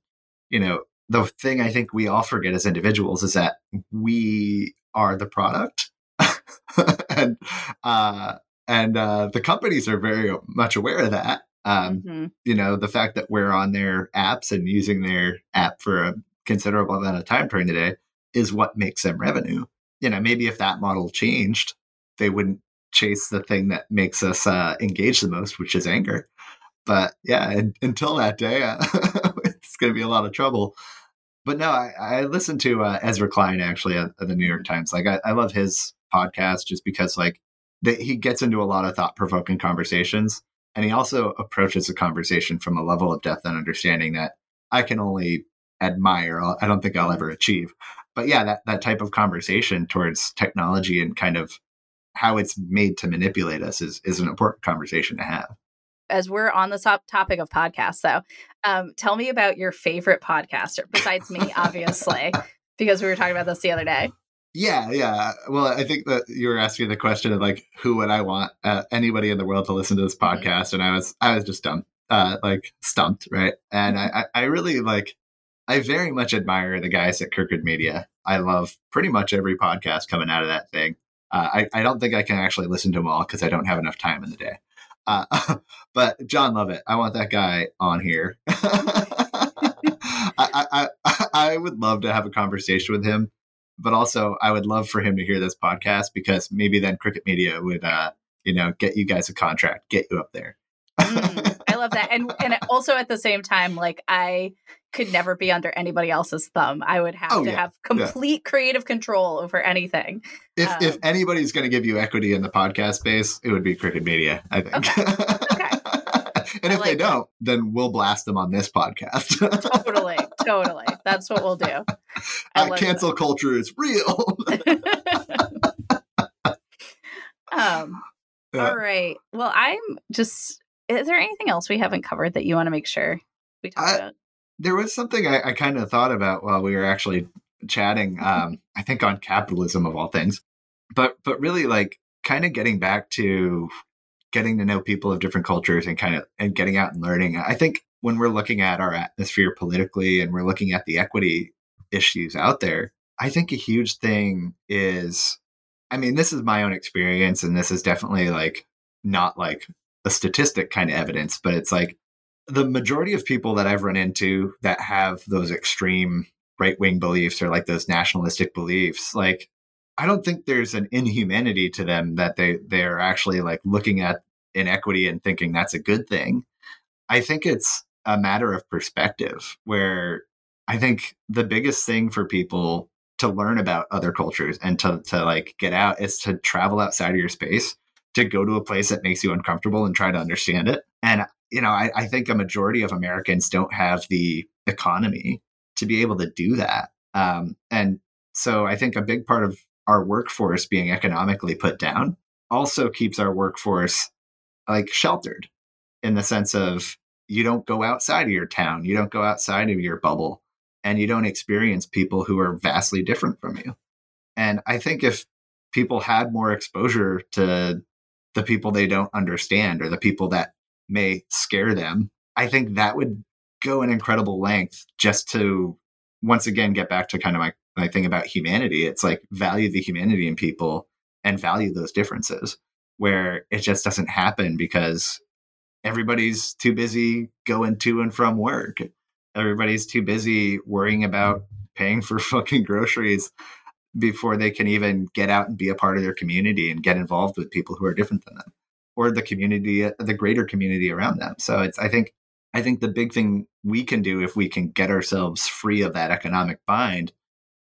you know the thing i think we all forget as individuals is that we are the product and uh, and uh, the companies are very much aware of that. Um, mm-hmm. You know, the fact that we're on their apps and using their app for a considerable amount of time during the day is what makes them revenue. You know, maybe if that model changed, they wouldn't chase the thing that makes us uh, engage the most, which is anger. But yeah, until that day, uh, it's going to be a lot of trouble. But no, I, I listened to uh, Ezra Klein actually at, at, the New York Times. Like, I, I love his podcast just because like that he gets into a lot of thought provoking conversations and he also approaches the conversation from a level of depth and understanding that I can only admire. I don't think I'll ever achieve. But yeah, that, that type of conversation towards technology and kind of how it's made to manipulate us is, is an important conversation to have. As we're on the top topic of podcasts, though, um, tell me about your favorite podcaster besides me, obviously, because we were talking about this the other day. Yeah, yeah. Well, I think that you were asking the question of like, who would I want uh, anybody in the world to listen to this mm-hmm. podcast? And I was, I was just dumb, uh, like stumped, right? And mm-hmm. I, I really like, I very much admire the guys at Crooked Media. I love pretty much every podcast coming out of that thing. Uh, I, I don't think I can actually listen to them all because I don't have enough time in the day. Uh, but Jon Lovett, I want that guy on here. I, I, I, I would love to have a conversation with him but also I would love for him to hear this podcast because maybe then Crooked Media would, uh, you know, get you guys a contract, get you up there. I love that, and and also at the same time, like I could never be under anybody else's thumb. I would have oh, to yeah, have complete yeah. creative control over anything. If um, if anybody's going to give you equity in the podcast space, it would be Crooked Media. I think. Okay. okay. and I if like they don't, that. then we'll blast them on this podcast. totally, totally. That's what we'll do. Uh, cancel that. culture is real. um. Yeah. All right. Well, I'm just. Is there anything else we haven't covered that you want to make sure we talk I, about? There was something I, I kind of thought about while we were actually chatting. Um, I think on capitalism of all things, but but really like kind of getting back to getting to know people of different cultures and kind of and getting out and learning. I think when we're looking at our atmosphere politically and we're looking at the equity issues out there, I think a huge thing is I mean, this is my own experience and this is definitely like not like a statistic kind of evidence, but it's like the majority of people that I've run into that have those extreme right wing beliefs or like those nationalistic beliefs, like I don't think there's an inhumanity to them that they they're actually like looking at inequity and thinking that's a good thing. I think it's a matter of perspective where I think the biggest thing for people to learn about other cultures and to to like get out is to travel outside of your space, to go to a place that makes you uncomfortable and try to understand it. And you know, I, I think a majority of Americans don't have the economy to be able to do that. Um, and so I think a big part of our workforce being economically put down also keeps our workforce like sheltered in the sense of you don't go outside of your town, you don't go outside of your bubble, and you don't experience people who are vastly different from you. And I think if people had more exposure to the people they don't understand or the people that may scare them, I think that would go an incredible length just to once again get back to kind of my my thing about humanity, it's like value the humanity in people and value those differences where it just doesn't happen because everybody's too busy going to and from work. Everybody's too busy worrying about paying for fucking groceries before they can even get out and be a part of their community and get involved with people who are different than them or the community the greater community around them so it's i think i think the big thing we can do if we can get ourselves free of that economic bind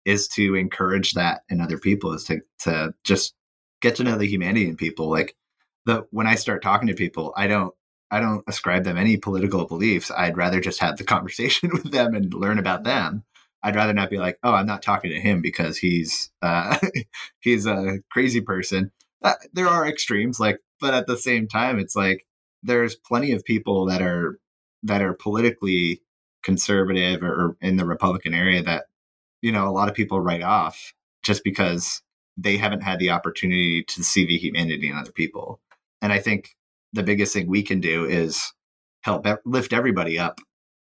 is to encourage that in other people is to to just get to know the humanity in people like the when i start talking to people i don't I don't ascribe them any political beliefs. I'd rather just have the conversation with them and learn about them. I'd rather not be like, oh, I'm not talking to him because he's uh, he's a crazy person. Uh, there are extremes, like, but at the same time, it's like there's plenty of people that are that are politically conservative or in the Republican area that you know a lot of people write off just because they haven't had the opportunity to see the humanity in other people. And I think the biggest thing we can do is help lift everybody up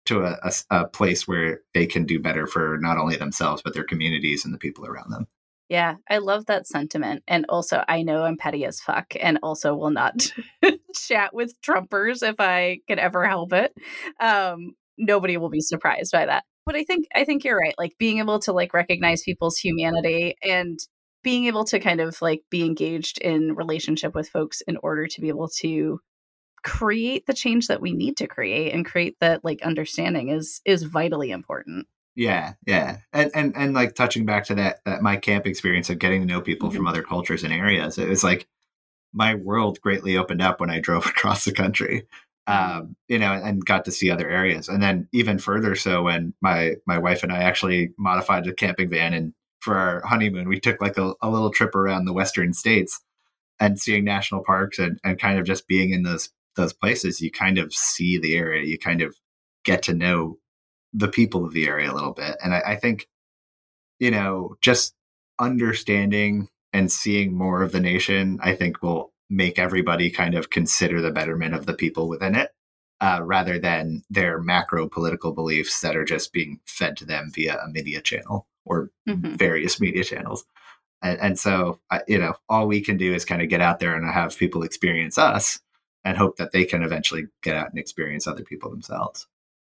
to a, a, a, place where they can do better for not only themselves but their communities and the people around them. Yeah i love that sentiment and also i know i'm petty as fuck and also will not chat with trumpers if i can ever help it. Um, nobody will be surprised by that. But i think i think you're right like being able to like recognize people's humanity and being able to kind of like be engaged in relationship with folks in order to be able to create the change that we need to create and create that like understanding is is vitally important yeah yeah and and and like touching back to that that my camp experience of getting to know people mm-hmm. from other cultures and areas it was like my world greatly opened up when i drove across the country mm-hmm. um, you know, and got to see other areas. And then even further so when my my wife and I actually modified a camping van and for our honeymoon, we took like a, a little trip around the western states and seeing national parks and, and kind of just being in those those places, you kind of see the area, you kind of get to know the people of the area a little bit. And I, I think, you know, just understanding and seeing more of the nation, I think will make everybody kind of consider the betterment of the people within it. Uh, rather than their macro political beliefs that are just being fed to them via a media channel or mm-hmm. various media channels. And, and so, I, you know, all we can do is kind of get out there and have people experience us and hope that they can eventually get out and experience other people themselves.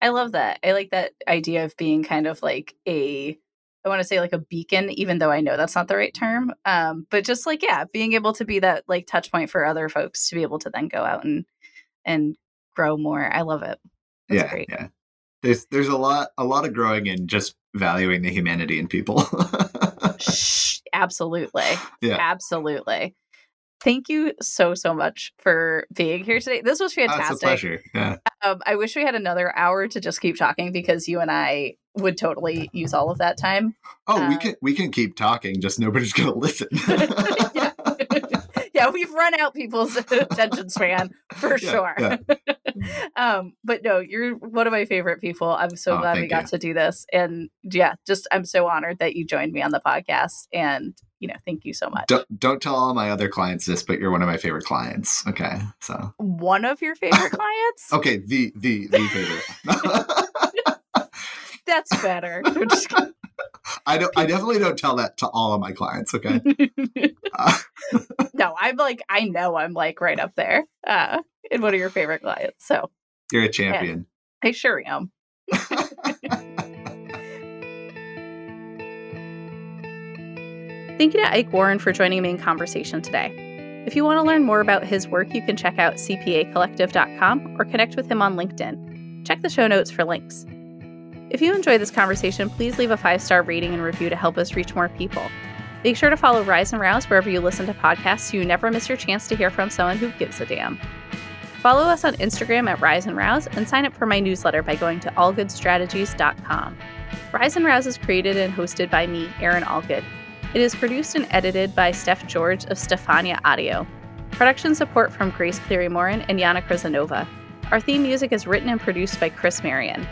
I love that. I like that idea of being kind of like a I want to say like a beacon, even though I know that's not the right term. Um, but just like yeah, being able to be that like touch point for other folks to be able to then go out and and grow more. I love it. That's yeah, great. yeah. There's there's a lot a lot of growing in just valuing the humanity in people. Absolutely. Yeah. Absolutely. Thank you so so much for being here today. This was fantastic. Oh, it's a pleasure. Yeah. Um, I wish we had another hour to just keep talking because you and I would totally use all of that time. Oh, we uh, can we can keep talking. Just nobody's going to listen. yeah. we've run out people's attention span for yeah, sure. Yeah. um, but no, you're one of my favorite people. I'm so oh, glad we got you. to do this, and yeah, just I'm so honored that you joined me on the podcast and you know, thank you so much. Don't, don't tell all my other clients this, but you're one of my favorite clients. Okay, so one of your favorite clients. okay, the the the favorite. That's better. I don't. I definitely don't tell that to all of my clients. Okay. uh, no, I'm like I know I'm like right up there uh, in one of your favorite clients. So you're a champion. Yeah, I sure am. Thank you to Ike Warren for joining me in conversation today. If you want to learn more about his work, you can check out cpacollective.com or connect with him on LinkedIn. Check the show notes for links. If you enjoyed this conversation, please leave a five star rating and review to help us reach more people. Make sure to follow Rise and Rouse wherever you listen to podcasts so you never miss your chance to hear from someone who gives a damn. Follow us on Instagram at Rise and Rouse and sign up for my newsletter by going to allgoodstrategies.com. Rise and Rouse is created and hosted by me, Erin Allgood. It is produced and edited by Steph George of Stefania Audio. Production support from Grace Cleary Morin and Jana Krizanova. Our theme music is written and produced by Chris Marion.